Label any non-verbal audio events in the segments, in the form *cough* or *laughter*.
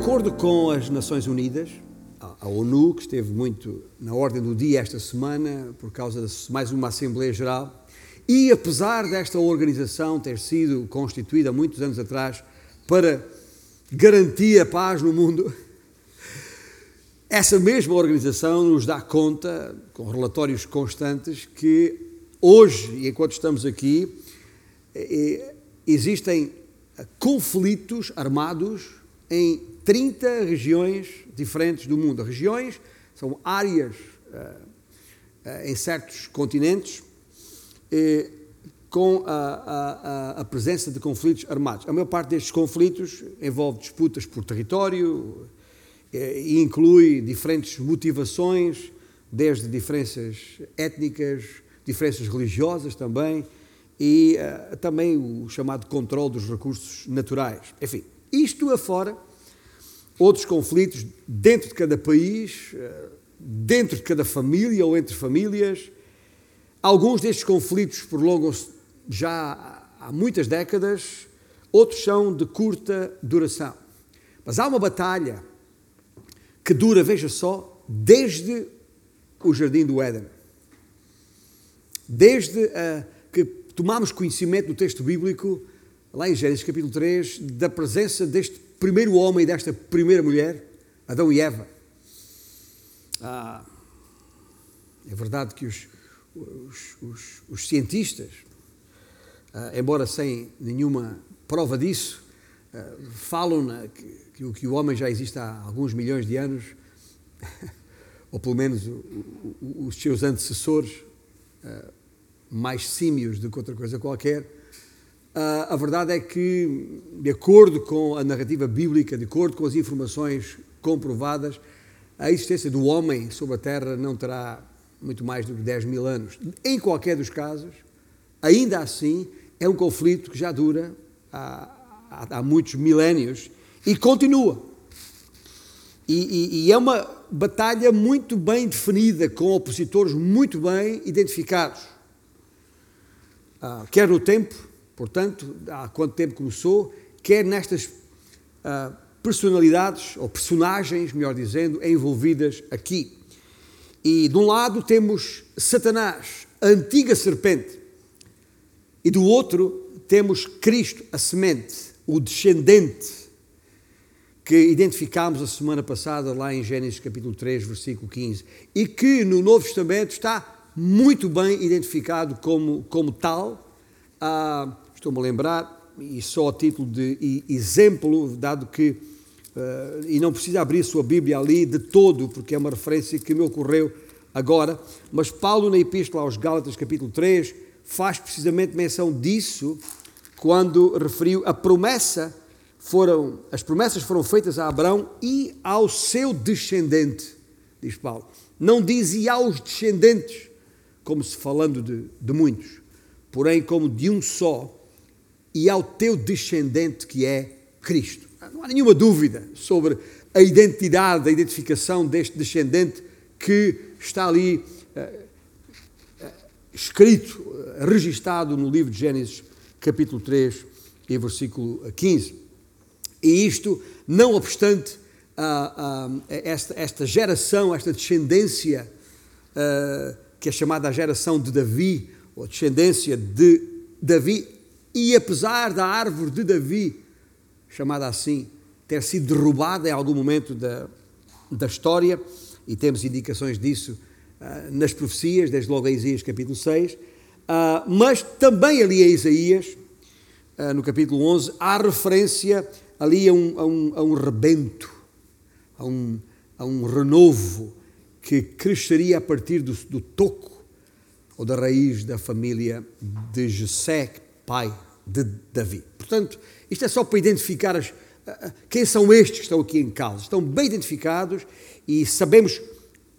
acordo com as Nações Unidas, a ONU, que esteve muito na ordem do dia esta semana, por causa de mais uma Assembleia Geral, e apesar desta organização ter sido constituída muitos anos atrás para garantir a paz no mundo, *laughs* essa mesma organização nos dá conta, com relatórios constantes, que hoje, enquanto estamos aqui, eh, existem conflitos armados em 30 regiões diferentes do mundo. Regiões são áreas uh, uh, em certos continentes uh, com a, a, a, presença de conflitos armados. A maior parte destes conflitos envolve disputas por território e inclui diferentes motivações, desde diferenças étnicas, diferenças religiosas também, e também o chamado controle dos recursos naturais. Enfim, isto afora outros conflitos dentro de cada país, eh, dentro de cada família ou entre famílias. Alguns destes conflitos prolongam-se já há muitas décadas, outros são de curta duração. Mas há uma batalha que dura, veja só, desde o Jardim do Éden. Desde uh, que tomamos conhecimento do texto bíblico, lá em Gênesis capítulo 3, da presença deste primeiro homem e desta primeira mulher, Adão e Eva. Ah, é verdade que os, os, os, os cientistas, ah, embora sem nenhuma prova disso, ah, falam na, que, que, o homem já existe há alguns milhões de anos, *laughs* ou pelo menos o, o, os seus antecessores, ah, mais símios do que outra coisa qualquer, a verdade é que, de acordo com a narrativa bíblica, de acordo com as informações comprovadas, a existência do homem sobre a Terra não terá muito mais do que 10 mil anos. Em qualquer dos casos, ainda assim, é um conflito que já dura há, há, há muitos milénios e continua. E, e, e é uma batalha muito bem definida, com opositores muito bem identificados. Uh, quer no tempo, portanto, há quanto tempo começou, quer nestas uh, personalidades, ou personagens, melhor dizendo, envolvidas aqui. E de um lado temos Satanás, a antiga serpente, e do outro temos Cristo, a semente, o descendente, que identificámos a semana passada lá em Gênesis capítulo 3, versículo 15, e que no Novo Testamento está muito bem identificado como, como tal. Uh, Estou-me a lembrar, e só a título de exemplo, dado que, uh, e não precisa abrir a sua Bíblia ali de todo, porque é uma referência que me ocorreu agora, mas Paulo, na Epístola aos Gálatas, capítulo 3, faz precisamente menção disso quando referiu a promessa, foram, as promessas foram feitas a Abraão e ao seu descendente, diz Paulo. Não diz e aos descendentes, como se falando de, de muitos, porém como de um só, e ao teu descendente que é Cristo. Não há nenhuma dúvida sobre a identidade, a identificação deste descendente que está ali uh, uh, escrito, uh, registado no livro de Gênesis, capítulo 3 e versículo 15. E isto, não obstante esta, esta, geração, esta descendência, que é chamada a geração de Davi, ou descendência de Davi, e apesar da árvore de Davi, chamada assim, ter sido derrubada em algum momento da, da história, e temos indicações disso uh, nas profecias, desde logo em Isaías capítulo 6, uh, ah, mas também ali em Isaías, uh, no capítulo 11, há referência ali a um, a um, a um rebento, a um, a um renovo que cresceria a partir do, do toco ou da raiz da família de Jessé, pai de Davi. Portanto, isto é só para identificar as, quem são estes que estão aqui em causa. Estão bem identificados e sabemos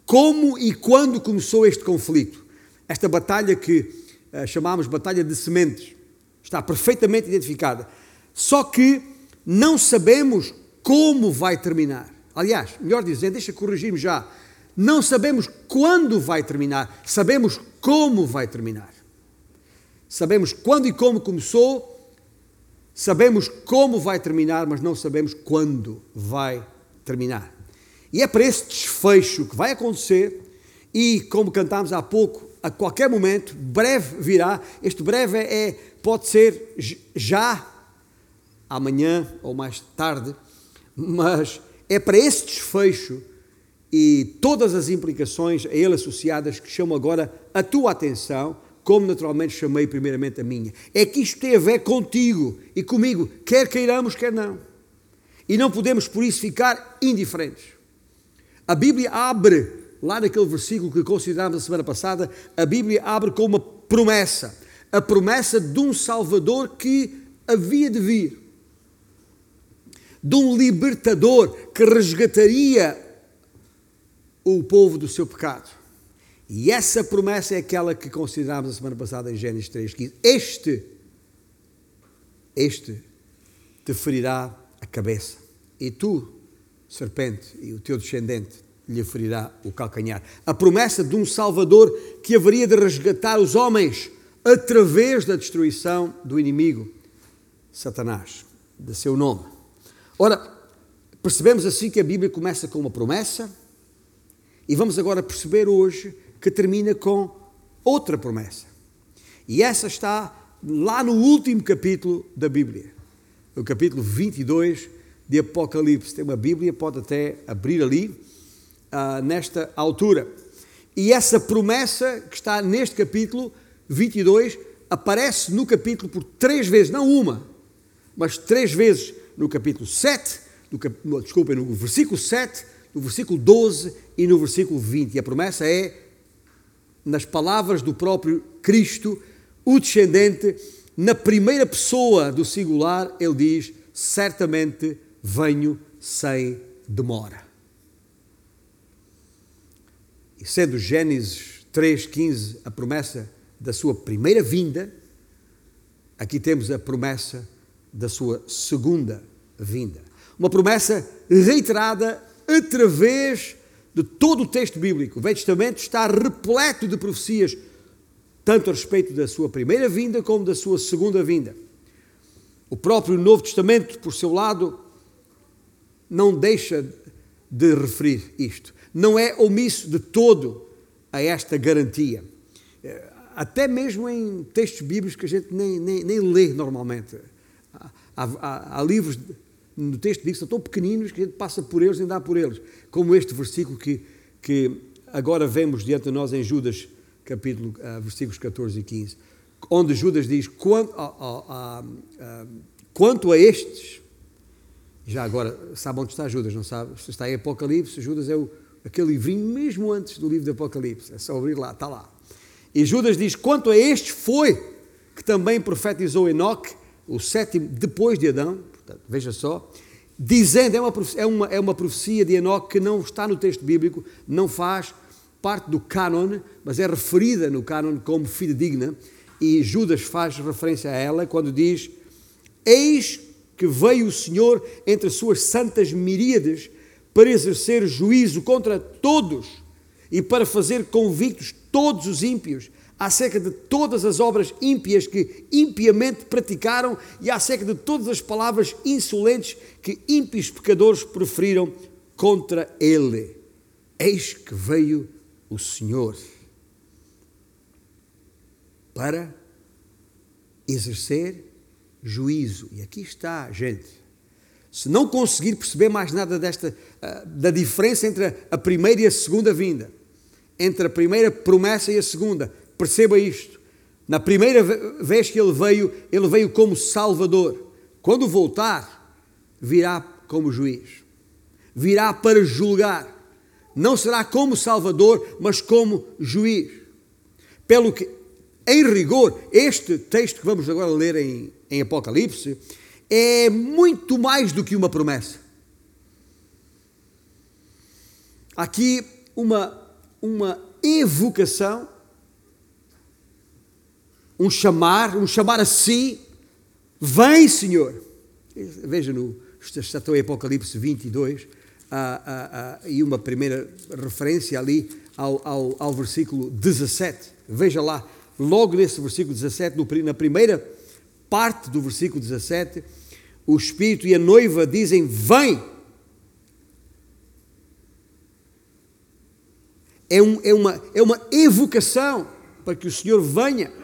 como e quando começou este conflito. Esta batalha que uh, chamamos Batalha de Sementes está perfeitamente identificada. Só que não sabemos como vai terminar. Aliás, melhor dizendo, deixa corrigir-me já. Não sabemos quando vai terminar, sabemos como vai terminar. Sabemos quando e como começou, Sabemos como vai terminar, mas não sabemos quando vai terminar. E é para esse desfecho que vai acontecer, e como cantámos há pouco, a qualquer momento, breve virá. Este breve é, pode ser já, amanhã ou mais tarde, mas é para esse desfecho e todas as implicações a ele associadas que chamo agora a tua atenção, como naturalmente chamei primeiramente a minha. É que isto tem a ver contigo e comigo, quer queiramos, quer não. E não podemos por isso ficar indiferentes. A Bíblia abre, lá naquele versículo que considerámos a semana passada, a Bíblia abre com uma promessa. A promessa de um Salvador que havia de vir. De um libertador que resgataria o povo do seu pecado. E essa promessa é aquela que considerámos a semana passada em Gênesis 3,15. Este, este te ferirá a cabeça, e tu, serpente, e o teu descendente lhe ferirá o calcanhar. A promessa de um Salvador que haveria de resgatar os homens através da destruição do inimigo, Satanás, de seu nome. Ora, percebemos assim que a Bíblia começa com uma promessa, e vamos agora perceber hoje que termina com outra promessa. E essa está lá no último capítulo da Bíblia, o capítulo 22 de Apocalipse. Tem uma Bíblia, pode até abrir ali, uh, nesta altura. E essa promessa que está neste capítulo 22 aparece no capítulo por três vezes, não uma, mas três vezes no capítulo 7, no, cap... desculpem, no versículo 7, no versículo 12 e no versículo 20. E a promessa é nas palavras do próprio Cristo, o descendente, na primeira pessoa do singular, ele diz: Certamente venho sem demora. E sendo Gênesis 3,15 a promessa da sua primeira vinda, aqui temos a promessa da sua segunda vinda. Uma promessa reiterada através de todo o texto bíblico. O Velho Testamento está repleto de profecias, tanto a respeito da sua primeira vinda como da sua segunda vinda. O próprio Novo Testamento, por seu lado, não deixa de referir isto. Não é omisso de todo a esta garantia. Até mesmo em textos bíblicos que a gente nem, nem, nem lê normalmente. Há, há, há livros no texto bíblico são tão pequeninos que a gente passa por eles e dá por eles. Como este versículo que, que agora vemos diante de nós em Judas, capítulo, uh, versículos 14 e 15, onde Judas diz: quanto a, a, a, quanto a estes, já agora, sabe onde está Judas, não sabe? Está em Apocalipse, Judas é o, aquele livrinho mesmo antes do livro de Apocalipse, é só abrir lá, está lá. E Judas diz: quanto a estes foi que também profetizou Enoque, o sétimo depois de Adão, Portanto, veja só, dizendo, é uma, é, uma, é uma profecia de Enoque que não está no texto bíblico, não faz parte do cânon, mas é referida no cânon como fidedigna, e Judas faz referência a ela quando diz: Eis que veio o Senhor entre as suas santas miríades para exercer juízo contra todos e para fazer convictos todos os ímpios acerca de todas as obras ímpias que impiamente praticaram e acerca de todas as palavras insolentes que ímpios pecadores proferiram contra ele. Eis que veio o Senhor para exercer juízo. E aqui está, gente. Se não conseguir perceber mais nada desta ah, da diferença entre a primeira e a segunda vinda, entre a primeira promessa e a segunda, Perceba isto. Na primeira vez que ele veio, ele veio como Salvador. Quando voltar, virá como juiz. Virá para julgar. Não será como Salvador, mas como juiz. Pelo que, em rigor, este texto que vamos agora ler em, em Apocalipse é muito mais do que uma promessa. Aqui, uma, uma evocação um chamar, um chamar a si, vem Senhor. Veja no, estou em Apocalipse 22, ah, ah, ah, e uma primeira referência ali ao, ao, ao, versículo 17. Veja lá, logo nesse versículo 17, no, na primeira parte do versículo 17, o Espírito e a noiva dizem: Vem! É, um, é, uma, é uma evocação para que o Senhor venha.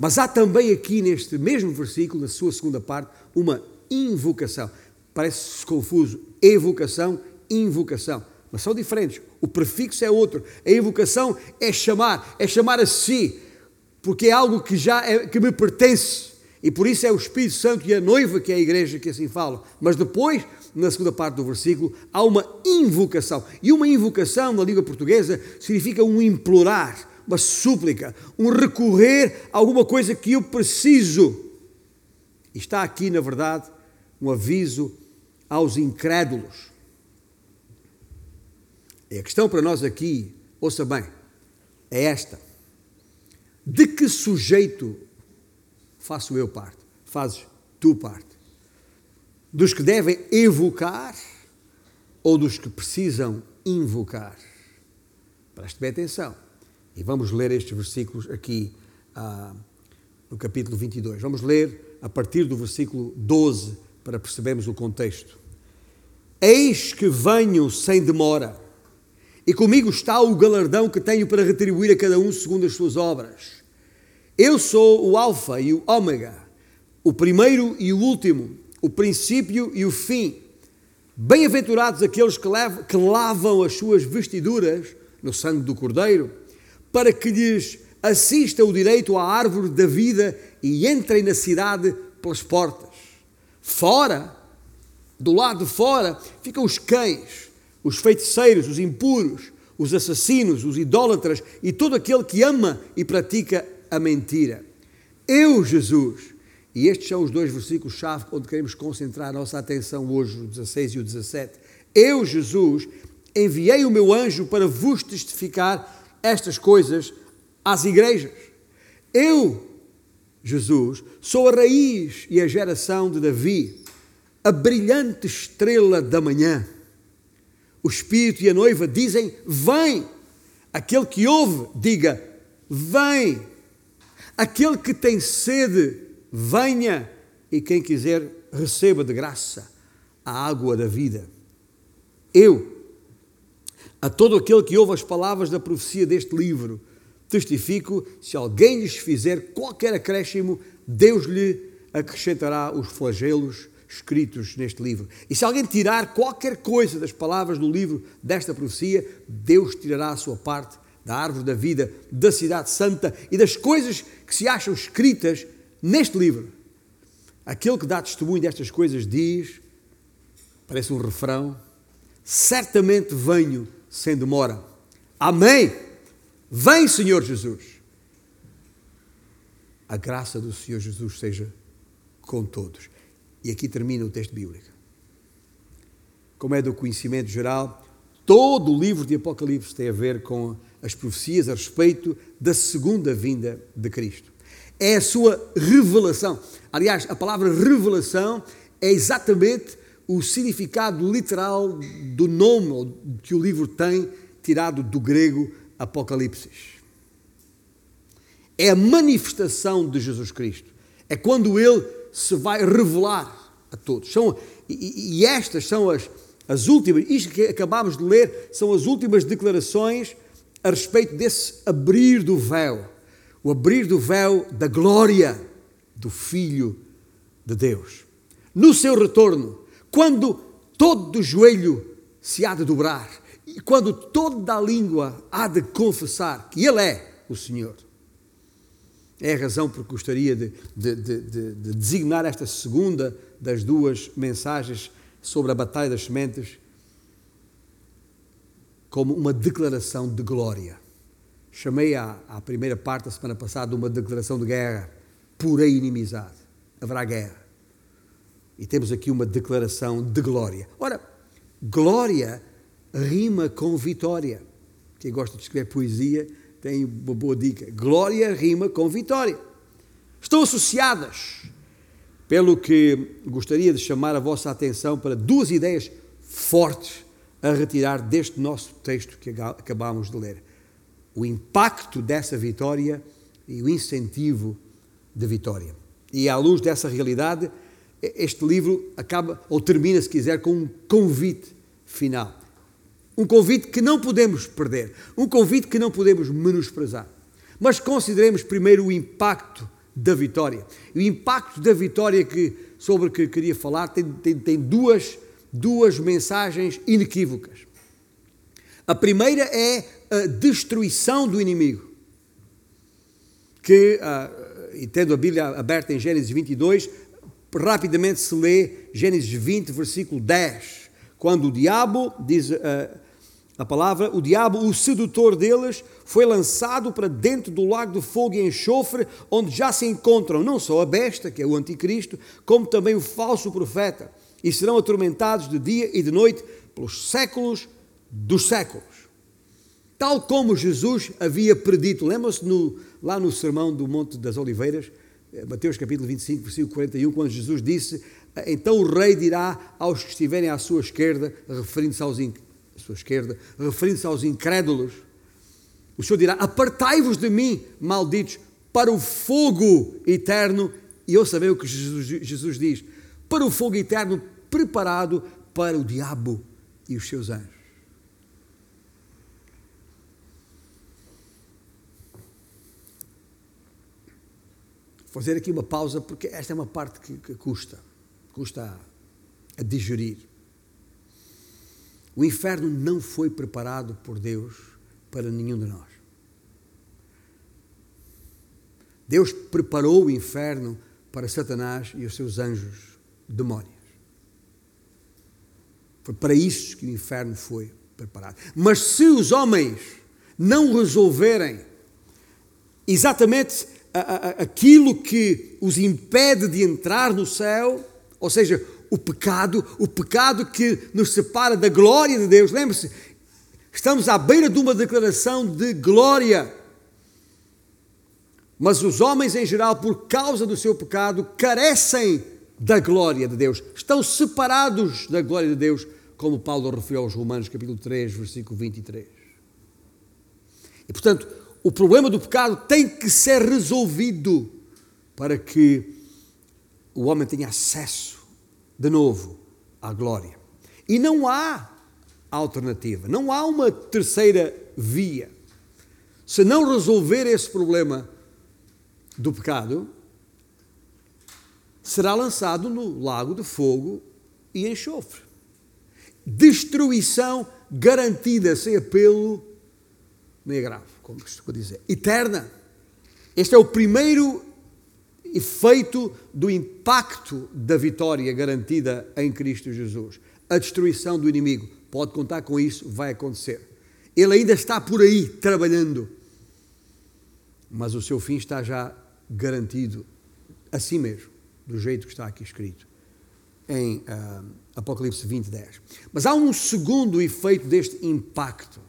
Mas há também aqui neste mesmo versículo, na sua segunda parte, uma invocação. Parece confuso. Evocação, invocação. Mas são diferentes. O prefixo é outro. A evocação é chamar, é chamar a si, porque é algo que já é, que me pertence. E por isso é o Espírito Santo e a noiva que é a igreja que assim fala. Mas depois, na segunda parte do versículo, há uma invocação. E uma invocação na língua portuguesa significa um implorar uma súplica, um recorrer a alguma coisa que eu preciso. E está aqui, na verdade, um aviso aos incrédulos. E a questão para nós aqui, ouça bem, é esta: de que sujeito faço eu parte? Fazes tu parte? Dos que devem evocar ou dos que precisam invocar? Preste bem atenção. E vamos ler estes versículos aqui ah, no capítulo 22. Vamos ler a partir do versículo 12 para percebermos o contexto. Eis que venho sem demora, e comigo está o galardão que tenho para retribuir a cada um segundo as suas obras. Eu sou o Alfa e o Ômega, o primeiro e o último, o princípio e o fim. Bem-aventurados aqueles que, levam, que lavam as suas vestiduras no sangue do Cordeiro para que lhes assista o direito à árvore da vida e entrem na cidade pelas portas. Fora, do lado de fora, ficam os cães, os feiticeiros, os impuros, os assassinos, os idólatras e todo aquele que ama e pratica a mentira. Eu, Jesus, e estes são os dois versículos-chave onde queremos concentrar a nossa atenção hoje, o 16 e o 17. Eu, Jesus, enviei o meu anjo para vos testificar estas coisas às igrejas. Eu, Jesus, sou a raiz e a geração de Davi, a brilhante estrela da manhã. O Espírito e a noiva dizem: Vem. Aquele que ouve, diga: Vem. Aquele que tem sede, venha. E quem quiser, receba de graça a água da vida. Eu, a todo aquele que ouve as palavras da profecia deste livro, testifico: se alguém lhes fizer qualquer acréscimo, Deus lhe acrescentará os flagelos escritos neste livro. E se alguém tirar qualquer coisa das palavras do livro desta profecia, Deus tirará a sua parte da árvore da vida, da cidade santa e das coisas que se acham escritas neste livro. Aquele que dá testemunho destas coisas diz, parece um refrão: certamente venho sem demora. Amém. Vem, Senhor Jesus. A graça do Senhor Jesus seja com todos. E aqui termina o texto bíblico. Como é do conhecimento geral, todo o livro de Apocalipse tem a ver com as profecias a respeito da segunda vinda de Cristo. É a sua revelação. Aliás, a palavra revelação é exatamente o significado literal do nome que o livro tem, tirado do grego Apocalipse. É a manifestação de Jesus Cristo. É quando ele se vai revelar a todos. São, e, e estas são as, as últimas, isto que acabámos de ler, são as últimas declarações a respeito desse abrir do véu. O abrir do véu da glória do Filho de Deus. No seu retorno, quando todo joelho se há de dobrar e quando toda a língua há de confessar que Ele é o Senhor. É a razão por que gostaria de, de, de, de, designar esta segunda das duas mensagens sobre a Batalha das Sementes como uma declaração de glória. Chamei a primeira parte da semana passada uma declaração de guerra, pura inimizade. Haverá guerra. E temos aqui uma declaração de glória. Ora, glória rima com vitória. Quem gosta de escrever poesia tem uma boa dica. Glória rima com vitória. Estão associadas, pelo que gostaria de chamar a vossa atenção para duas ideias fortes a retirar deste nosso texto que acabamos de ler: o impacto dessa vitória e o incentivo de vitória. E à luz dessa realidade, este livro acaba, ou termina, se quiser, com um convite final. Um convite que não podemos perder, um convite que não podemos menosprezar. Mas consideremos primeiro o impacto da vitória. O impacto da vitória que, sobre que queria falar tem, tem, tem duas, duas mensagens inequívocas. A primeira é a destruição do inimigo. Que, uh, e tendo a Bíblia aberta em Gênesis 22, rapidamente se lê Gênesis 20, versículo 10, quando o diabo, diz uh, a palavra, o diabo, o sedutor deles, foi lançado para dentro do lago de fogo e enxofre, onde já se encontram não só a besta, que é o anticristo, como também o falso profeta, e serão atormentados de dia e de noite pelos séculos dos séculos. Tal como Jesus havia predito, lembram-se lá no sermão do Monte das Oliveiras, eh, Mateus capítulo 25, versículo 41, quando Jesus disse: Então o rei dirá aos que estiverem à sua esquerda, referindo-se aos, sua esquerda, referindo-se aos incrédulos, o Senhor dirá: Apartai-vos de mim, malditos, para o fogo eterno. E eu sabei o que Jesus, Jesus diz: para o fogo eterno preparado para o diabo e os seus anjos. Fazer aqui uma pausa porque esta é uma parte que, que custa, custa a, a digerir. O inferno não foi preparado por Deus para nenhum de nós. Deus preparou o inferno para Satanás e os seus anjos demónios. Foi para isso que o inferno foi preparado. Mas se os homens não resolverem exatamente aquilo que os impede de entrar no céu, ou seja, o pecado, o pecado que nos separa da glória de Deus. Lembre-se, estamos à beira de uma declaração de glória. Mas os homens em geral, por causa do seu pecado, carecem da glória de Deus. Estão separados da glória de Deus, como Paulo referiu aos Romanos, capítulo 3, versículo 23. E portanto, o problema do pecado tem que ser resolvido para que o homem tenha acesso de novo à glória. E não há alternativa, não há uma terceira via. Se não resolver esse problema do pecado, será lançado no lago de fogo e enxofre. Destruição garantida, sem apelo nem agravo como costumo dizer, eterna. Este é o primeiro efeito do impacto da vitória garantida em Cristo Jesus. A destruição do inimigo. Pode contar com isso, vai acontecer. Ele ainda está por aí trabalhando, mas o seu fim está já garantido assim mesmo, do jeito que está aqui escrito em uh, Apocalipse 20, 10. Mas há um segundo efeito deste impacto,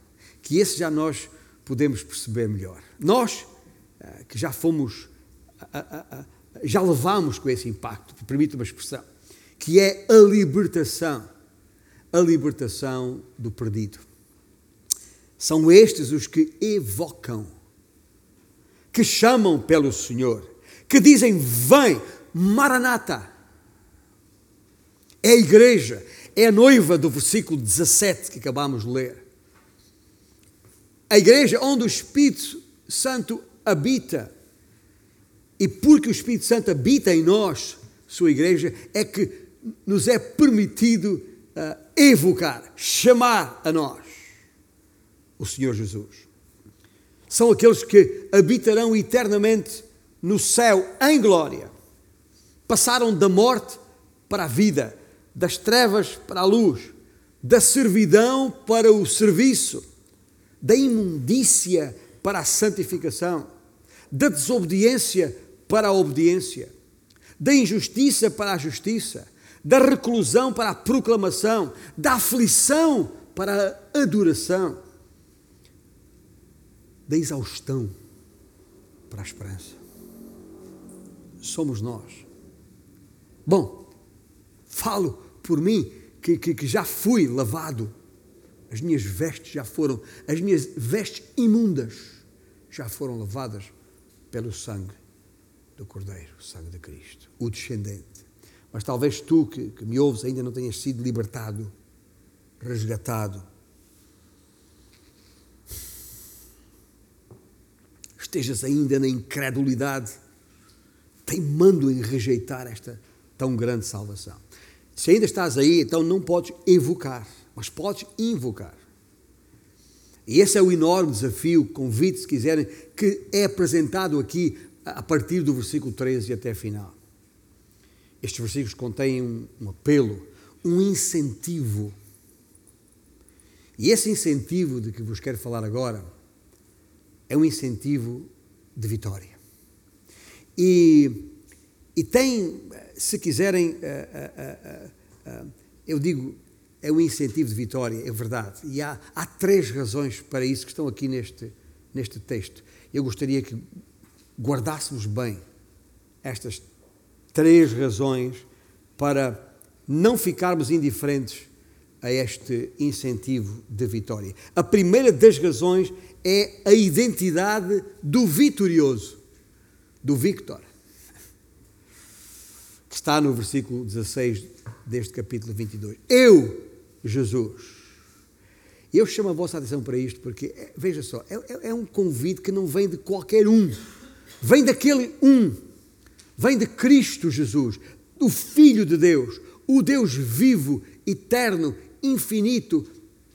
que esse já nós podemos perceber melhor. Nós, eh, que já fomos, já levamos com esse impacto, permite uma expressão, que é a libertação, a libertação do perdido. São estes os que evocam, que chamam pelo Senhor, que dizem: Vem, Maranata. É a igreja, é a noiva do versículo 17 que acabamos de ler a igreja onde o Espírito Santo habita. E porque o Espírito Santo habita em nós, sua igreja, é que nos é permitido uh, evocar, chamar a nós o Senhor Jesus. São aqueles que habitarão eternamente no céu em glória. Passaram da morte para a vida, das trevas para a luz, da servidão para o serviço da imundícia para a santificação, da desobediência para a obediência, da injustiça para a justiça, da reclusão para a proclamação, da aflição para a adoração, da exaustão para a esperança. Somos nós. Bom, falo por mim que, que, que já fui lavado as minhas vestes já foram, as minhas vestes imundas já foram lavadas pelo sangue do Cordeiro, o sangue de Cristo, o descendente. Mas talvez tu que, que me ouves ainda não tenhas sido libertado, resgatado. Estejas ainda na incredulidade, teimando em rejeitar esta tão grande salvação. Se ainda estás aí, então não podes evocar, mas podes invocar. E esse é o enorme desafio, convite, se quiserem, que é apresentado aqui a partir do versículo 13 até final. Estes versículos contêm um, um apelo, um incentivo. E esse incentivo de que vos quero falar agora é um incentivo de vitória. E, e tem, se quiserem, uh, uh, uh, eu digo, é um incentivo de vitória, é verdade. E há, há três razões para isso que estão aqui neste, neste texto. Eu gostaria que guardássemos bem estas três razões para não ficarmos indiferentes a este incentivo de vitória. A primeira das razões é a identidade do vitorioso, do Victor, que está no versículo 16 deste capítulo 22. Eu Jesus. E eu chamo a vossa atenção para isto porque, é, veja só, é, é, é um convite que não vem de qualquer um, vem daquele um, vem de Cristo Jesus, do Filho de Deus, o Deus vivo, eterno, infinito,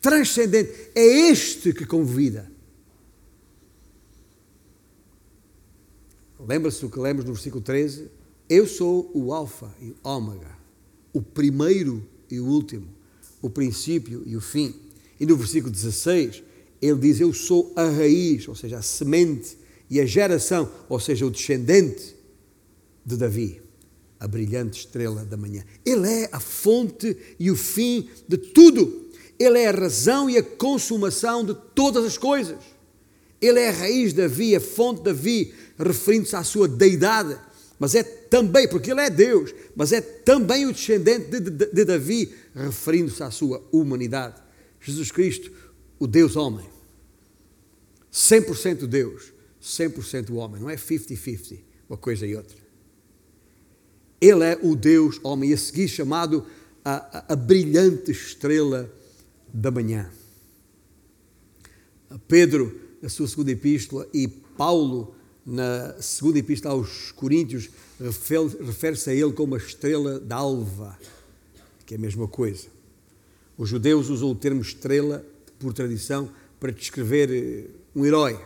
transcendente. É este que convida. Lembra-se do que lemos no versículo 13? Eu sou o Alfa e o Ômega, o primeiro e o último o princípio e o fim. E no versículo 16, ele diz: Eu sou a raiz, ou seja, a semente, e a geração, ou seja, o descendente de Davi, a brilhante estrela da manhã. Ele é a fonte e o fim de tudo. Ele é a razão e a consumação de todas as coisas. Ele é a raiz de Davi, a fonte de Davi, referindo-se à sua deidade mas é também, porque ele é Deus, mas é também o descendente de, de, de Davi, referindo-se à sua humanidade. Jesus Cristo, o Deus homem. 100% Deus, 100% homem, não é 50-50, uma coisa e outra. Ele é o Deus homem, e a seguir chamado a, a, a brilhante estrela da manhã. Pedro, na sua segunda epístola, e Paulo, na segunda epístola aos Coríntios, refere-se a ele como a estrela d'alva, que é a mesma coisa. Os judeus usam o termo estrela, por tradição, para descrever eh, um herói.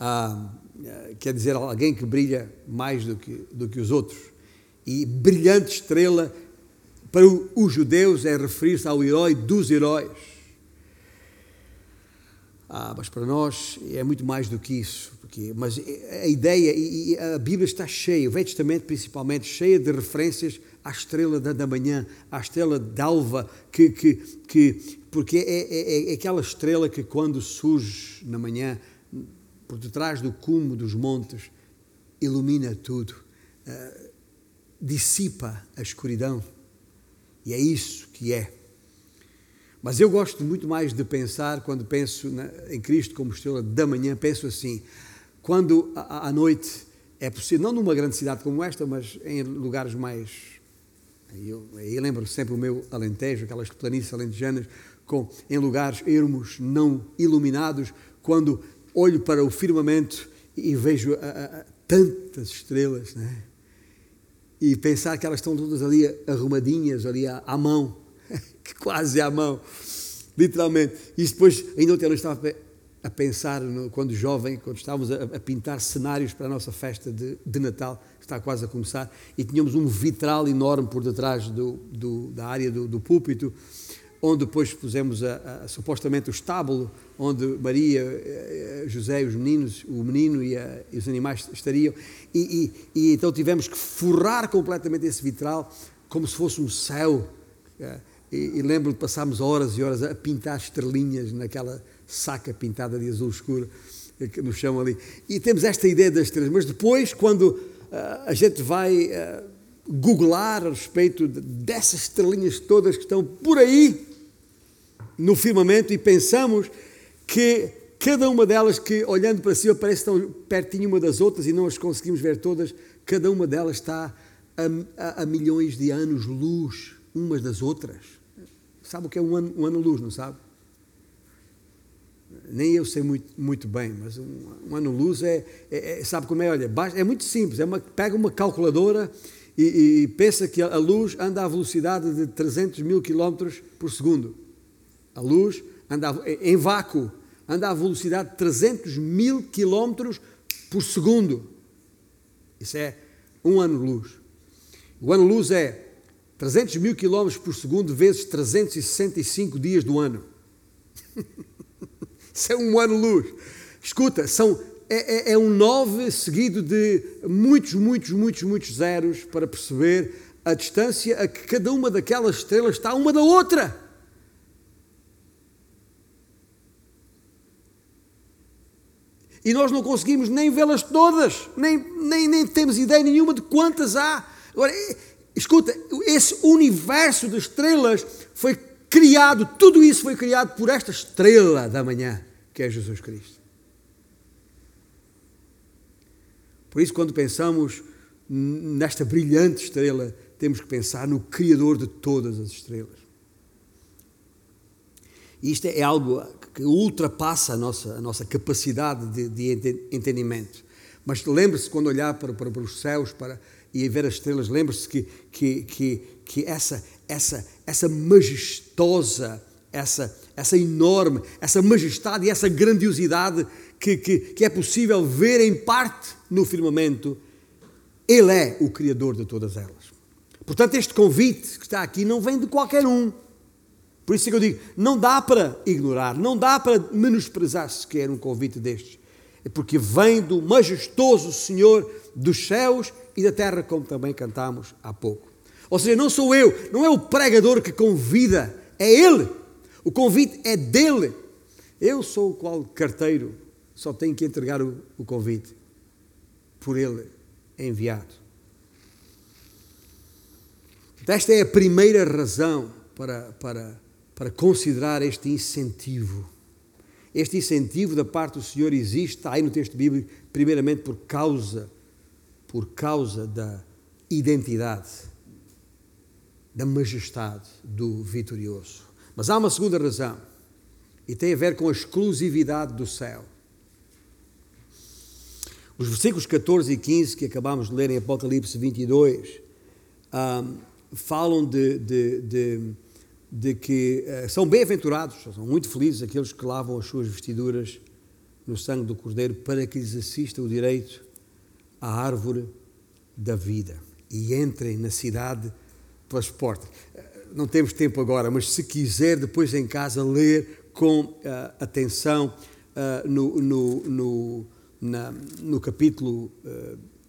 Ah, eh, quer dizer, alguém que brilha mais do que, do que os outros. E brilhante estrela, para os judeus, é referir-se ao herói dos heróis ah, mas para nós é muito mais do que isso. Porque, mas a ideia, e a Bíblia está cheia, o Velho Testamento principalmente, cheia de referências à estrela da, da manhã, à estrela d'alva, que, que, que, porque é, é, é, aquela estrela que quando surge na manhã, por detrás do cume dos montes, ilumina tudo, uh, dissipa a escuridão. E é isso que é mas eu gosto muito mais de pensar, quando penso na, em Cristo como estrela da manhã, penso assim: quando à noite é possível, não numa grande cidade como esta, mas em lugares mais. Eu, eu lembro sempre o meu Alentejo, aquelas planícies alentejanas, com, em lugares ermos, não iluminados, quando olho para o firmamento e vejo a, a, tantas estrelas, né? e pensar que elas estão todas ali arrumadinhas, ali à, à mão *laughs* quase à mão, literalmente. E depois, ainda ontem eu estava a pensar, no, quando jovem, quando estávamos a, a, pintar cenários para a nossa festa de, de, Natal, que está quase a começar, e tínhamos um vitral enorme por detrás do, do, da área do, do púlpito, onde depois pusemos a, a, supostamente o estábulo, onde Maria, eh, José e os meninos, o menino e, e os animais estariam, e, e, e, então tivemos que forrar completamente esse vitral, como se fosse um céu. É, e, e lembro de passarmos horas e horas a pintar estrelinhas naquela saca pintada de azul escuro no chão ali. E temos esta ideia das estrelas, mas depois, quando uh, a gente vai uh, googlar a respeito de, dessas estrelinhas todas que estão por aí no firmamento e pensamos que cada uma delas que, olhando para cima, parece tão pertinho uma das outras e não as conseguimos ver todas, cada uma delas está a, a, a milhões de anos-luz umas das outras. Sabe o que é um ano, um ano não sabe? Nem eu sei muito, muito bem, mas um, um ano luz é, é, é, Sabe como é? Olha, é muito simples. É uma, pega uma calculadora e, e, pensa que a luz anda à velocidade de 300 mil quilómetros por segundo. A luz anda em vácuo, anda à velocidade de 300 mil quilómetros por segundo. Isso é um ano-luz. O ano-luz é 300 mil quilómetros por segundo vezes 365 dias do ano. *laughs* Isso é um ano-luz. Escuta, são, é, é, é um 9 seguido de muitos, muitos, muitos, muitos zeros para perceber a distância a que cada uma daquelas estrelas está uma da outra. E nós não conseguimos nem vê-las todas, nem, nem, nem temos ideia nenhuma de quantas há. Agora, escuta, esse universo de estrelas foi criado, tudo isso foi criado por esta estrela da manhã, que é Jesus Cristo. Por isso, quando pensamos nesta brilhante estrela, temos que pensar no Criador de todas as estrelas. Isto é algo que ultrapassa a nossa, a nossa capacidade de, de entendimento. Mas lembre-se, quando olhar para, para, para, os céus para, e ver as estrelas, lembre-se que, que, que, que essa, essa, essa majestosa, essa, essa enorme, essa majestade e essa grandiosidade que, que, que é possível ver em parte no firmamento, Ele é o Criador de todas elas. Portanto, este convite que está aqui não vem de qualquer um. Por isso é que eu digo, não dá para ignorar, não dá para menosprezar sequer um convite destes. É porque vem do majestoso Senhor dos céus e da terra, como também cantamos há pouco. Ou seja, não sou eu, não é o pregador que convida, é Ele. O convite é dele. Eu sou o qual carteiro, só tenho que entregar o, o convite. Por Ele enviado. Esta é a primeira razão para, para para considerar este incentivo. Este incentivo da parte do Senhor existe, está aí no texto bíblico, primeiramente por causa, por causa da identidade, da majestade do vitorioso. Mas há uma segunda razão, e tem a ver com a exclusividade do céu. Os versículos 14 e 15 que acabamos de ler em Apocalipse 22 um, falam de, de, de de que uh, são bem-aventurados, são muito felizes aqueles que lavam as suas vestiduras no sangue do Cordeiro para que lhes assista o direito à árvore da vida e entrem na cidade pelas portas. Uh, não temos tempo agora, mas se quiser depois em casa ler com uh, atenção no, no, no, na, no capítulo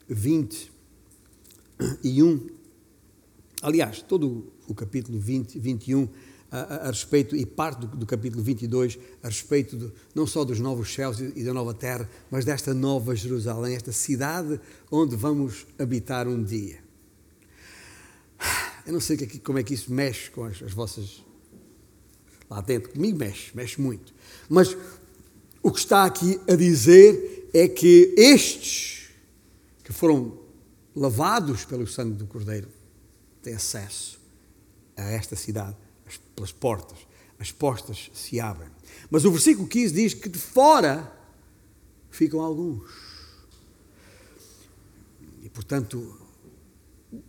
21, aliás, todo o capítulo 20, 21, a, a, respeito, e parte do, do, capítulo 22, a respeito do, não só dos novos céus e, e da nova terra, mas desta nova Jerusalém, esta cidade onde vamos habitar um dia. Eu não sei que, como é que isso mexe com as, as vossas. lá dentro. Comigo mexe, mexe muito. Mas o que está aqui a dizer é que estes que foram lavados pelo sangue do Cordeiro têm acesso a esta cidade, pelas portas. As portas se abrem. Mas o versículo 15 diz que de fora ficam alguns. E, portanto,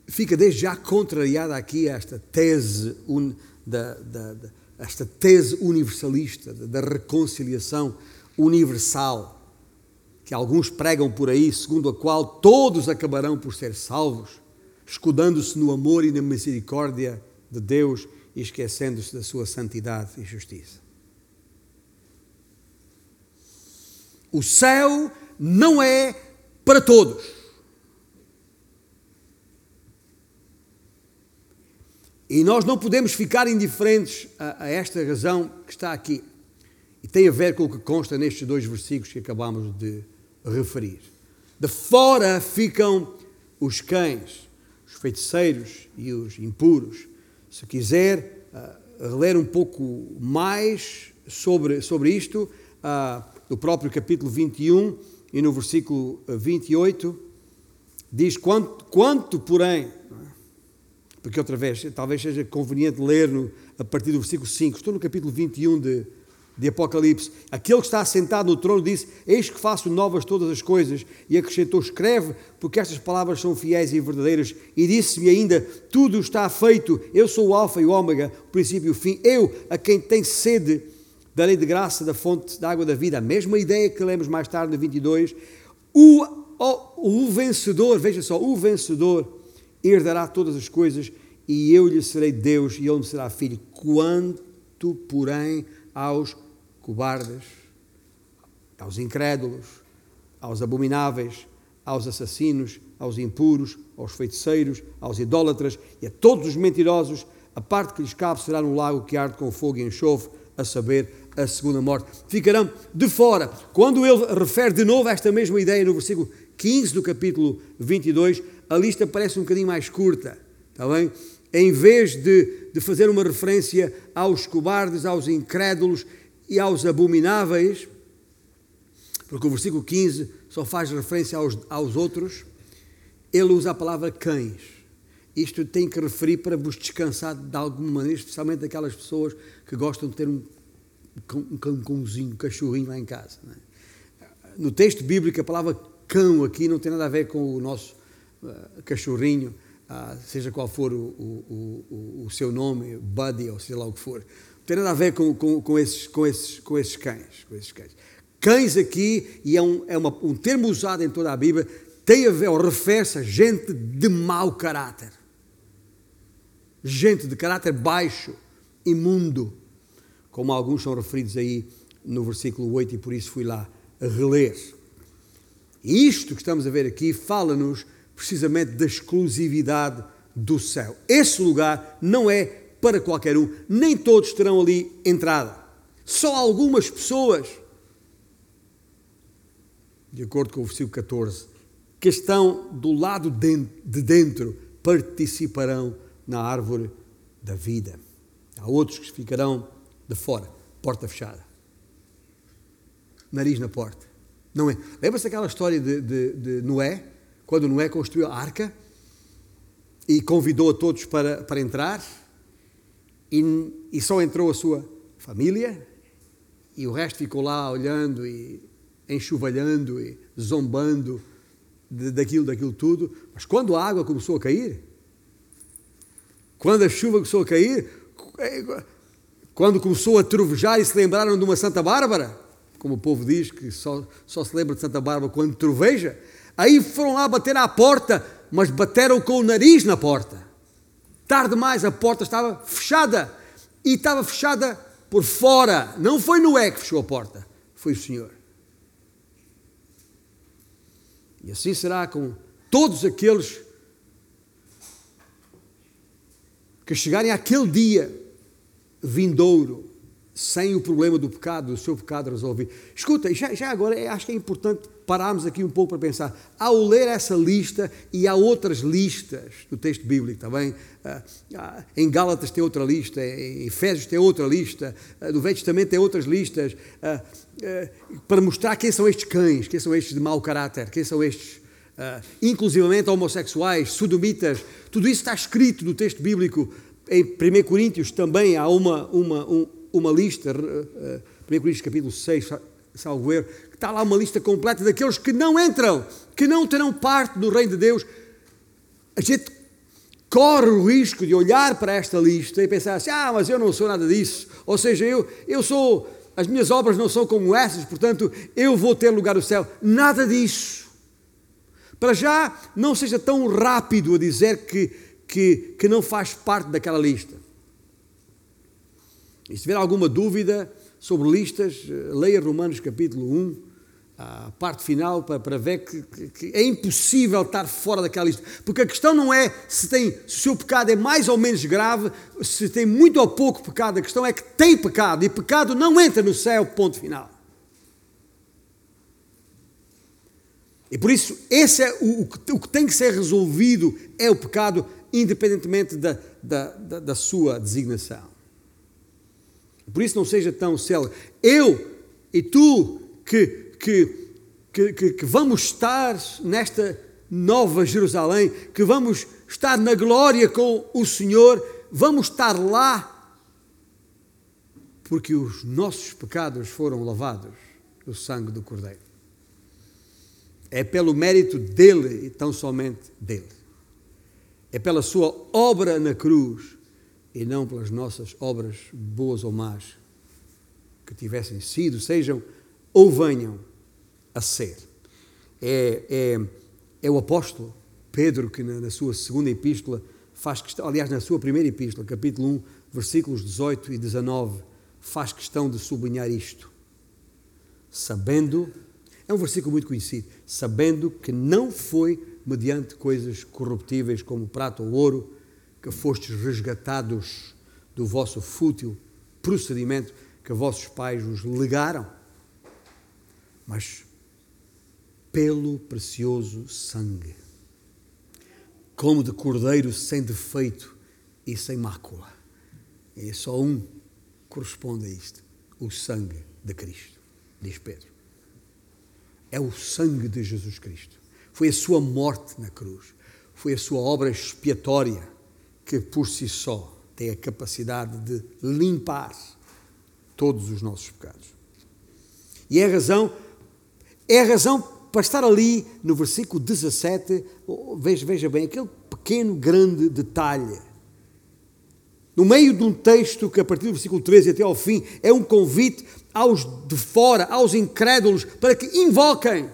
fica desde já contrariada aqui esta tese, un, da, da, da, esta tese universalista, da, reconciliação universal, que alguns pregam por aí, segundo a qual todos acabarão por ser salvos, escudando-se no amor e na misericórdia de Deus e esquecendo-se da sua santidade e justiça. O céu não é para todos. E nós não podemos ficar indiferentes a, a, esta razão que está aqui. E tem a ver com o que consta nestes dois versículos que acabamos de referir. De fora ficam os cães, os feiticeiros e os impuros, se quiser uh, um pouco mais sobre, sobre isto, uh, no próprio capítulo 21 e no versículo 28, diz: Quanto, quanto porém, é? Porque outra vez, talvez seja conveniente ler no, a partir do versículo 5, estou no capítulo 21 de, de Apocalipse. Aquele que está sentado no trono disse: Eis que faço novas todas as coisas. E acrescentou: Escreve, porque estas palavras são fiéis e verdadeiras. E disse-me ainda: Tudo está feito. Eu sou o Alfa e o Ômega, o princípio e o fim. Eu, a quem tem sede, darei de graça da fonte da água da vida. A mesma ideia que lemos mais tarde no 22. O, o, o vencedor, veja só, o vencedor herdará todas as coisas e eu lhe serei Deus e ele me será filho. Quanto, porém, aos cobardes, aos incrédulos, aos abomináveis, aos assassinos, aos impuros, aos feiticeiros, aos idólatras e a todos os mentirosos, a parte que lhes cabe será no lago que arde com fogo e enxofre, a saber, a segunda morte. Ficarão de fora. Quando ele refere de novo esta mesma ideia no versículo 15 do capítulo 22, a lista parece um bocadinho mais curta, está bem? Em vez de, de fazer uma referência aos cobardes, aos incrédulos e aos abomináveis, porque o versículo 15 só faz referência aos, aos outros, ele usa a palavra cães. Isto tem que referir para vos descansar de alguma maneira, especialmente aquelas pessoas que gostam de ter um, um, cãozinho, um cachorrinho lá em casa. É? No texto bíblico, a palavra cão aqui não tem nada a ver com o nosso uh, cachorrinho, uh, seja qual for o, o, o, o, seu nome, Buddy ou seja lá o que for. Não tem nada a ver com, com, com, esses, com, esses, com, esses cães, com esses cães. Cães aqui, e é, um, é uma, um termo usado em toda a Bíblia, tem a ver, ou refere-se a gente de mau caráter. Gente de caráter baixo, imundo, como alguns são referidos aí no versículo 8, e por isso fui lá reler. Isto que estamos a ver aqui fala-nos precisamente da exclusividade do céu. Esse lugar não é para qualquer um, nem todos terão ali entrada. Só algumas pessoas, de acordo com o versículo 14, que estão do lado de dentro participarão na árvore da vida. Há outros que ficarão de fora, porta fechada, nariz na porta. Não é? Lembra-se daquela história de, de, de, Noé, quando Noé construiu a arca e convidou a todos para, para entrar e, e só entrou a sua família e o resto ficou lá olhando e enxovalhando e zombando de, daquilo, daquilo tudo. Mas quando a água começou a cair, quando a chuva começou a cair, quando começou a trovejar e se lembraram de uma Santa Bárbara, como o povo diz, que só, só se lembra de Santa Bárbara quando troveja, aí foram lá bater à porta, mas bateram com o nariz na porta. Tarde demais, a porta estava fechada e estava fechada por fora. Não foi Noé que fechou a porta, foi o Senhor. E assim será com todos aqueles que chegarem àquele dia vindouro sem o problema do pecado, do seu pecado resolvido. Escuta, já, já agora acho que é importante pararmos aqui um pouco para pensar. Ao ler essa lista, e há outras listas do texto bíblico também, ah, ah, em Gálatas tem outra lista, em Efésios tem outra lista, ah, no Velho Testamento tem outras listas, para mostrar quem são estes cães, quem são estes de mau caráter, quem são estes, inclusivamente homossexuais, sodomitas, tudo isso está escrito no texto bíblico. Em 1 Coríntios também há uma, uma, um, uma lista, 1 eh, Coríntios capítulo 6, salvo erro, que está lá uma lista completa daqueles que não entram, que não terão parte do reino de Deus. A gente corre o risco de olhar para esta lista e pensar assim: ah, mas eu não sou nada disso. Ou seja, eu, eu sou, as minhas obras não são como essas, portanto eu vou ter lugar no céu. Nada disso. Para já, não seja tão rápido a dizer que, que, que não faz parte daquela lista. E se tiver alguma dúvida sobre listas, eh, leia Romanos capítulo 1, a parte final, para, para ver que, que, que, é impossível estar fora daquela lista. Porque a questão não é se, tem, se o seu pecado é mais ou menos grave, se tem muito ou pouco pecado, a questão é que tem pecado e pecado não entra no céu, ponto final. E por isso, esse é o, o que tem que ser resolvido é o pecado, independentemente da, da, da, da sua designação. Por isso não seja tão célebre. Eu e tu que, que, que, que, que vamos estar nesta nova Jerusalém, que vamos estar na glória com o Senhor, vamos estar lá porque os nossos pecados foram lavados no sangue do Cordeiro. É pelo mérito dele e tão somente dele. É pela sua obra na cruz e não pelas nossas obras boas ou más que tivessem sido, sejam ou venham a ser. É, é, é o apóstolo Pedro que na, na sua segunda epístola faz questão, aliás, na sua primeira epístola, capítulo 1, versículos 18 e 19, faz questão de sublinhar isto. Sabendo, é um versículo muito conhecido, sabendo que não foi mediante coisas corruptíveis como prata ou ouro que fostes resgatados do vosso fútil procedimento que vossos pais vos legaram, mas pelo precioso sangue, como de cordeiro sem defeito e sem mácula. É só um corresponde a isto: o sangue de Cristo, diz Pedro. É o sangue de Jesus Cristo. Foi a sua morte na cruz, foi a sua obra expiatória que por si só tem a capacidade de limpar todos os nossos pecados. E é a razão, é a razão para estar ali no versículo 17, veja, veja bem, aquele pequeno, grande detalhe no meio de um texto que, a partir do versículo 13 até ao fim, é um convite aos de fora, aos incrédulos, para que invoquem,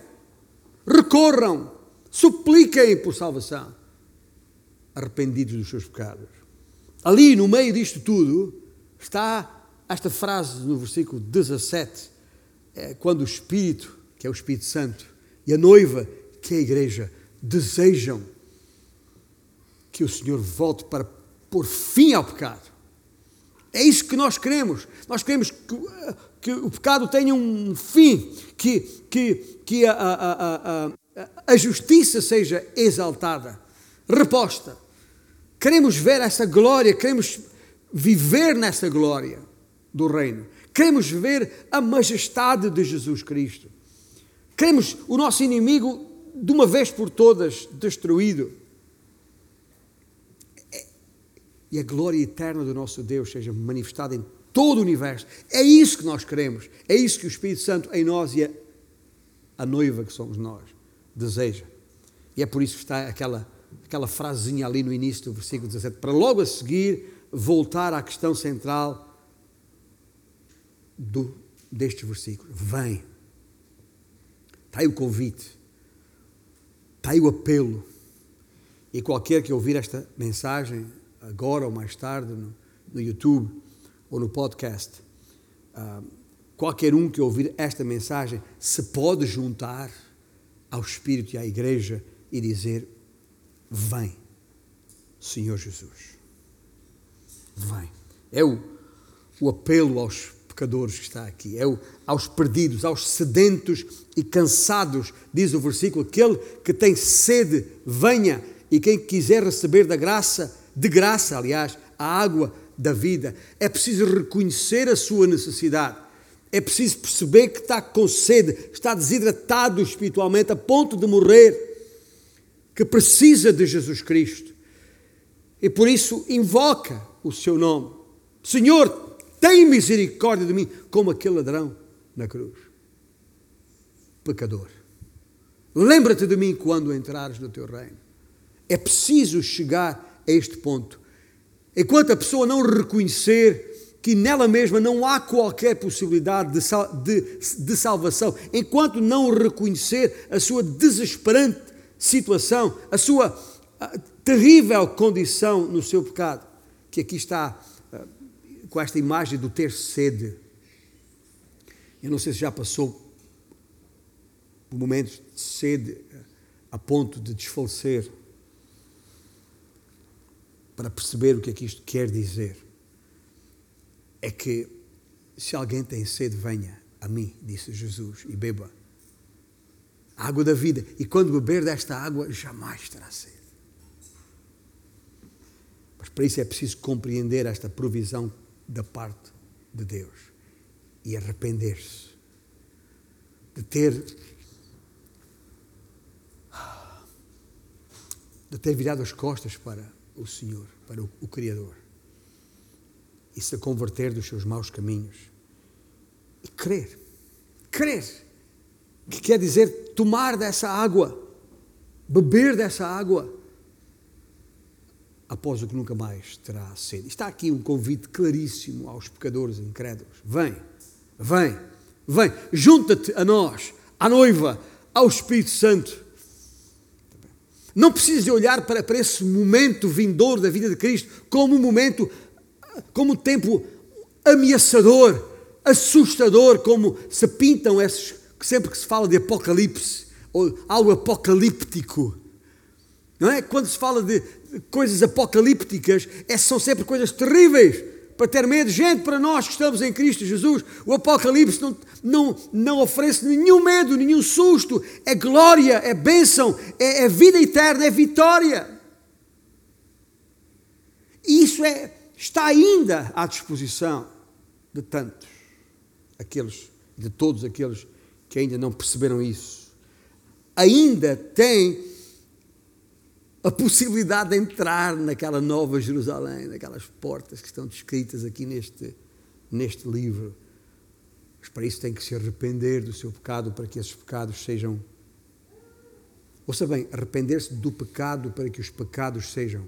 recorram, supliquem por salvação, arrependidos dos seus pecados. Ali, no meio disto tudo, está esta frase no versículo 17, é, quando o Espírito, que é o Espírito Santo, e a noiva, que é a Igreja, desejam que o Senhor volte para por fim ao pecado. É isso que nós queremos. Nós queremos que, que o pecado tenha um fim, que, que, que a, a, a, a, justiça seja exaltada, reposta. Queremos ver essa glória, queremos viver nessa glória do reino. Queremos ver a majestade de Jesus Cristo. Queremos o nosso inimigo de uma vez por todas destruído e a glória eterna do nosso Deus seja manifestada em todo o universo. É isso que nós queremos. É isso que o Espírito Santo em nós e a, a noiva que somos nós deseja. E é por isso que está aquela, aquela frasezinha ali no início do versículo 17, para logo a seguir voltar à questão central do, deste versículo. Vem. Está aí o convite. Está aí o apelo. E qualquer que ouvir esta mensagem agora ou mais tarde no, no YouTube ou no podcast. Uh, qualquer um que ouvir esta mensagem se pode juntar ao Espírito e à Igreja e dizer: Vem, Senhor Jesus. Vem. É o, o apelo aos pecadores que está aqui, é o, aos perdidos, aos sedentos e cansados, diz o versículo: aquele que tem sede, venha, e quem quiser receber da graça, de graça, aliás, a água da vida. É preciso reconhecer a sua necessidade. É preciso perceber que está com sede, está desidratado espiritualmente a ponto de morrer, que precisa de Jesus Cristo. E por isso invoca o seu nome. Senhor, tem misericórdia de mim, como aquele ladrão na cruz. Pecador. Lembra-te de mim quando entrares no teu reino. É preciso chegar a este ponto. Enquanto a pessoa não reconhecer que nela mesma não há qualquer possibilidade de, de, de salvação, enquanto não reconhecer a sua desesperante situação, a sua terrível condição no seu pecado, que aqui está a, com esta imagem do ter sede. Eu não sei se já passou por momentos de sede a ponto de desfalecer para perceber o que é que isto quer dizer, é que se alguém tem sede, venha a mim, disse Jesus, e beba a água da vida. E quando beber desta água, jamais terá sede. Mas para isso é preciso compreender esta provisão da parte de Deus e arrepender-se. de ter de ter virado as costas para o Senhor, para o, o Criador, e se converter dos seus maus caminhos e crer, crer, que quer dizer tomar dessa água, beber dessa água, após o que nunca mais terá sede. Está aqui um convite claríssimo aos pecadores incrédulos: vem, vem, vem, junta-te a nós, à noiva, ao Espírito Santo. Não precisas de olhar para, para esse momento vindouro da vida de Cristo como um momento, como um tempo ameaçador, assustador, como se pintam esses, sempre que se fala de apocalipse, ou algo apocalíptico. Não é? Quando se fala de coisas apocalípticas, essas são sempre coisas terríveis para ter medo. Gente, para nós que estamos em Cristo Jesus, o Apocalipse não, não, não oferece nenhum medo, nenhum susto. É glória, é bênção, é, é vida eterna, é vitória. E isso é, está ainda à disposição de tantos, aqueles, de todos aqueles que ainda não perceberam isso. Ainda tem a possibilidade de entrar naquela nova Jerusalém, naquelas portas que estão descritas aqui neste, neste livro. Mas para isso tem que se arrepender do seu pecado, para que esses pecados sejam. Ouça bem, arrepender-se do pecado para que os pecados sejam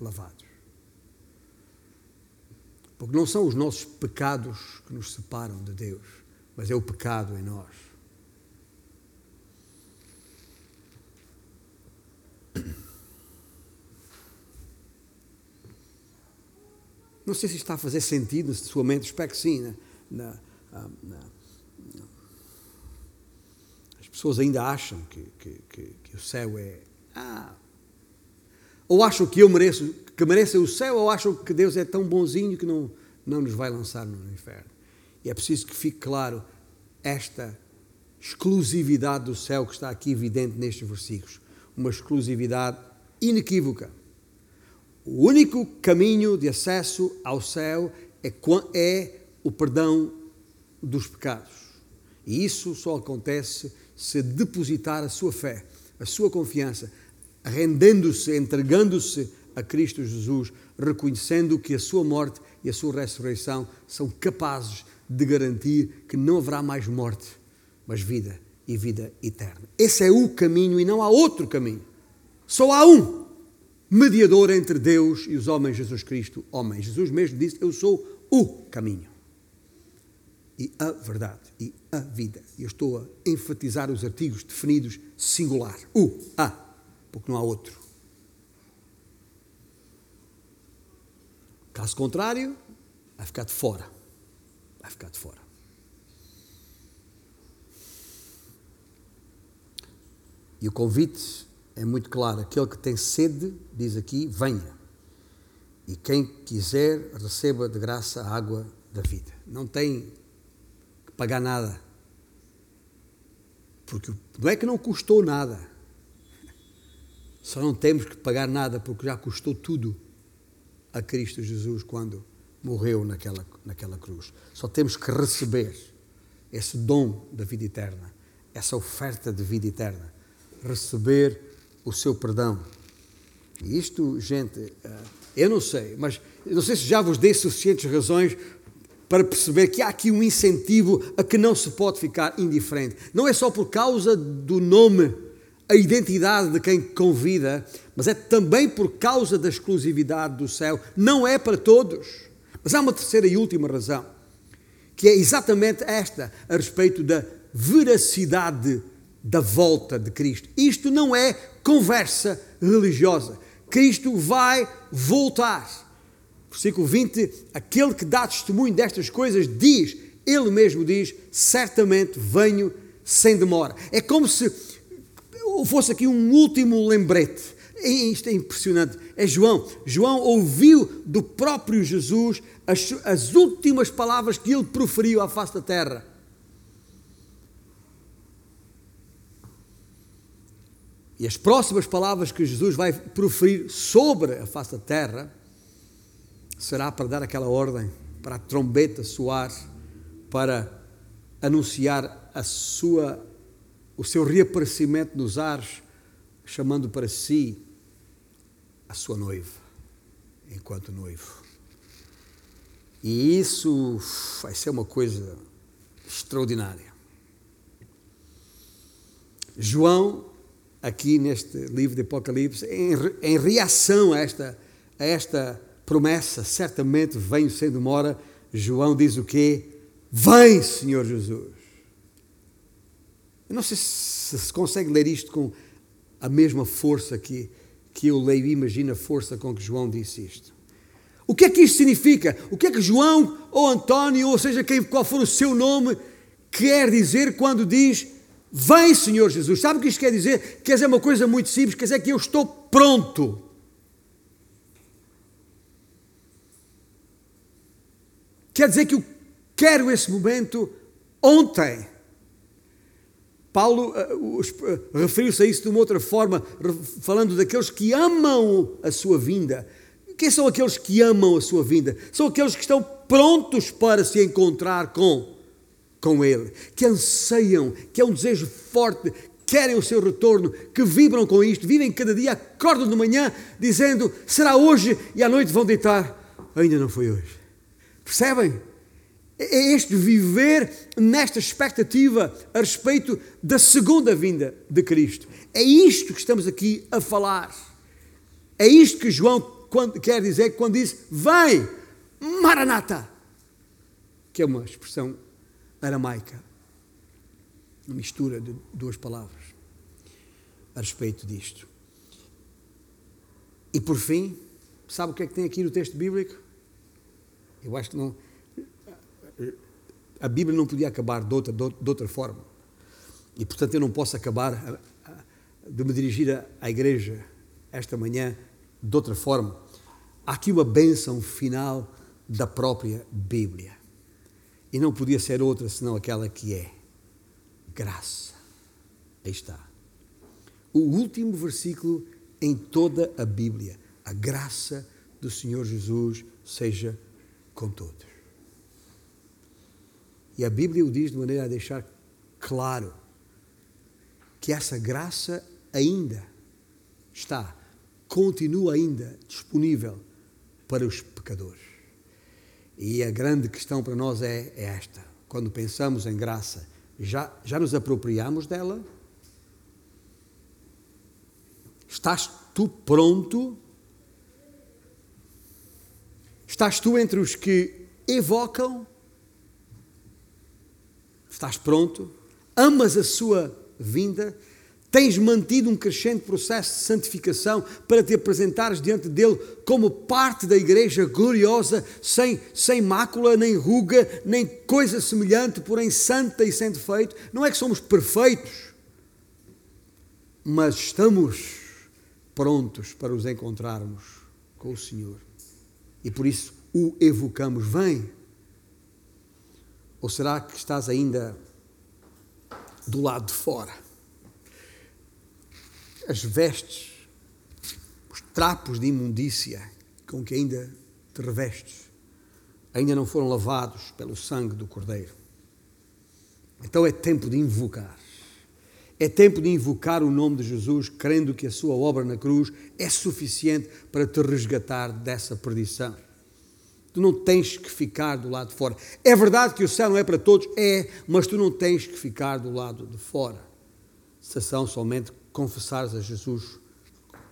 lavados. Porque não são os nossos pecados que nos separam de Deus, mas é o pecado em nós. Não sei se está a fazer sentido na sua mente, espero que sim. Na, ah, na, na, as pessoas ainda acham que, que, que, que, o céu é. Ah, ou acham que eu mereço, que mereço o céu, ou acham que Deus é tão bonzinho que não, não nos vai lançar no inferno. E é preciso que fique claro esta exclusividade do céu que está aqui evidente nestes versículos. Uma exclusividade inequívoca. O único caminho de acesso ao céu é, é o perdão dos pecados. E isso só acontece se depositar a sua fé, a sua confiança, rendendo-se, entregando-se a Cristo Jesus, reconhecendo que a sua morte e a sua ressurreição são capazes de garantir que não haverá mais morte, mas vida e vida eterna. Esse é o caminho e não há outro caminho. Só há um mediador entre Deus e os homens, Jesus Cristo, homem. Jesus mesmo disse: Eu sou o caminho e a verdade e a vida. E eu estou a enfatizar os artigos definidos singular: o, a, porque não há outro. Caso contrário, vai ficar de fora. Vai ficar de fora. E o convite é muito claro: aquele que tem sede, diz aqui, venha. E quem quiser, receba de graça a água da vida. Não tem que pagar nada. Porque não é que não custou nada. Só não temos que pagar nada porque já custou tudo a Cristo Jesus quando morreu naquela, naquela cruz. Só temos que receber esse dom da vida eterna, essa oferta de vida eterna. Receber o seu perdão. E isto, gente, eh, eu não sei, mas não sei se já vos dei suficientes razões para perceber que há aqui um incentivo a que não se pode ficar indiferente. Não é só por causa do nome, a identidade de quem convida, mas é também por causa da exclusividade do céu. Não é para todos. Mas há uma terceira e última razão, que é exatamente esta, a respeito da veracidade da volta de Cristo. Isto não é conversa religiosa. Cristo vai voltar. Versículo 20: aquele que dá testemunho destas coisas diz, ele mesmo diz, certamente venho sem demora. É como se fosse aqui um último lembrete. Isto é impressionante. É João. João ouviu do próprio Jesus as, as últimas palavras que ele proferiu à face da terra. E as próximas palavras que Jesus vai proferir sobre a face da terra será para dar aquela ordem, para a trombeta soar, para anunciar a sua, o seu reaparecimento nos ares, chamando para si a sua noiva, enquanto noivo. E isso vai ser uma coisa extraordinária. João, aqui neste livro de Apocalipse, em, em reação a esta, a esta promessa, certamente venho sem demora, João diz o quê? Vem, Senhor Jesus. Eu não sei se se consegue ler isto com a mesma força que, que eu leio, imagina a força com que João disse isto. O que é que isto significa? O que é que João ou António, ou seja, quem, qual for o seu nome, quer dizer quando diz Vem, Senhor Jesus. Sabe o que isto quer dizer? Quer dizer uma coisa muito simples, quer dizer que eu estou pronto. Quer dizer que eu quero esse momento ontem. Paulo uh, referiu-se a isso de uma outra forma, falando daqueles que amam a sua vinda. Quem são aqueles que amam a sua vinda? São aqueles que estão prontos para se encontrar com com Ele, que anseiam, que é um desejo forte, querem o seu retorno, que vibram com isto, vivem cada dia, acordam de manhã dizendo: será hoje e à noite vão deitar. Ainda não foi hoje. Percebem? É este viver nesta expectativa a respeito da segunda vinda de Cristo. É isto que estamos aqui a falar. É isto que João quer dizer quando diz: Vem, Maranata, que é uma expressão aramaica. Uma mistura de duas palavras a respeito disto. E por fim, sabe o que é que tem aqui no texto bíblico? Eu acho que não. A Bíblia não podia acabar de outra, de outra forma. E portanto eu não posso acabar de me dirigir à igreja esta manhã de outra forma. Há aqui uma bênção final da própria Bíblia. E não podia ser outra senão aquela que é graça. Aí está. O último versículo em toda a Bíblia. A graça do Senhor Jesus seja com todos. E a Bíblia o diz de maneira a deixar claro que essa graça ainda está, continua ainda disponível para os pecadores. E a grande questão para nós é, é esta: quando pensamos em graça, já, já nos apropriamos dela? Estás tu pronto? Estás tu entre os que evocam? Estás pronto? Amas a sua vinda? Tens mantido um crescente processo de santificação para te apresentares diante dele como parte da igreja gloriosa, sem, sem mácula, nem ruga, nem coisa semelhante, porém santa e sem defeito. Não é que somos perfeitos, mas estamos prontos para os encontrarmos com o Senhor. E por isso o evocamos: vem. Ou será que estás ainda do lado de fora? as vestes, os trapos de imundícia com que ainda te revestes, ainda não foram lavados pelo sangue do Cordeiro. Então é tempo de invocar. É tempo de invocar o nome de Jesus, crendo que a sua obra na cruz é suficiente para te resgatar dessa perdição. Tu não tens que ficar do lado de fora. É verdade que o céu não é para todos, é, mas tu não tens que ficar do lado de fora. Se são somente confessares a Jesus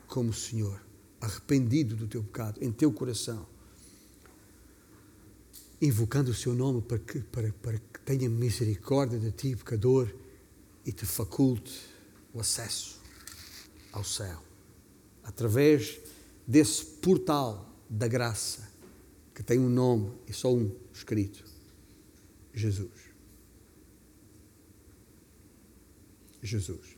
como Senhor, arrependido do teu pecado, em teu coração, invocando o seu nome para que, para, para que tenha misericórdia de ti, pecador, e te faculte o acesso ao céu, através desse portal da graça, que tem um nome e só um escrito: Jesus. Jesus.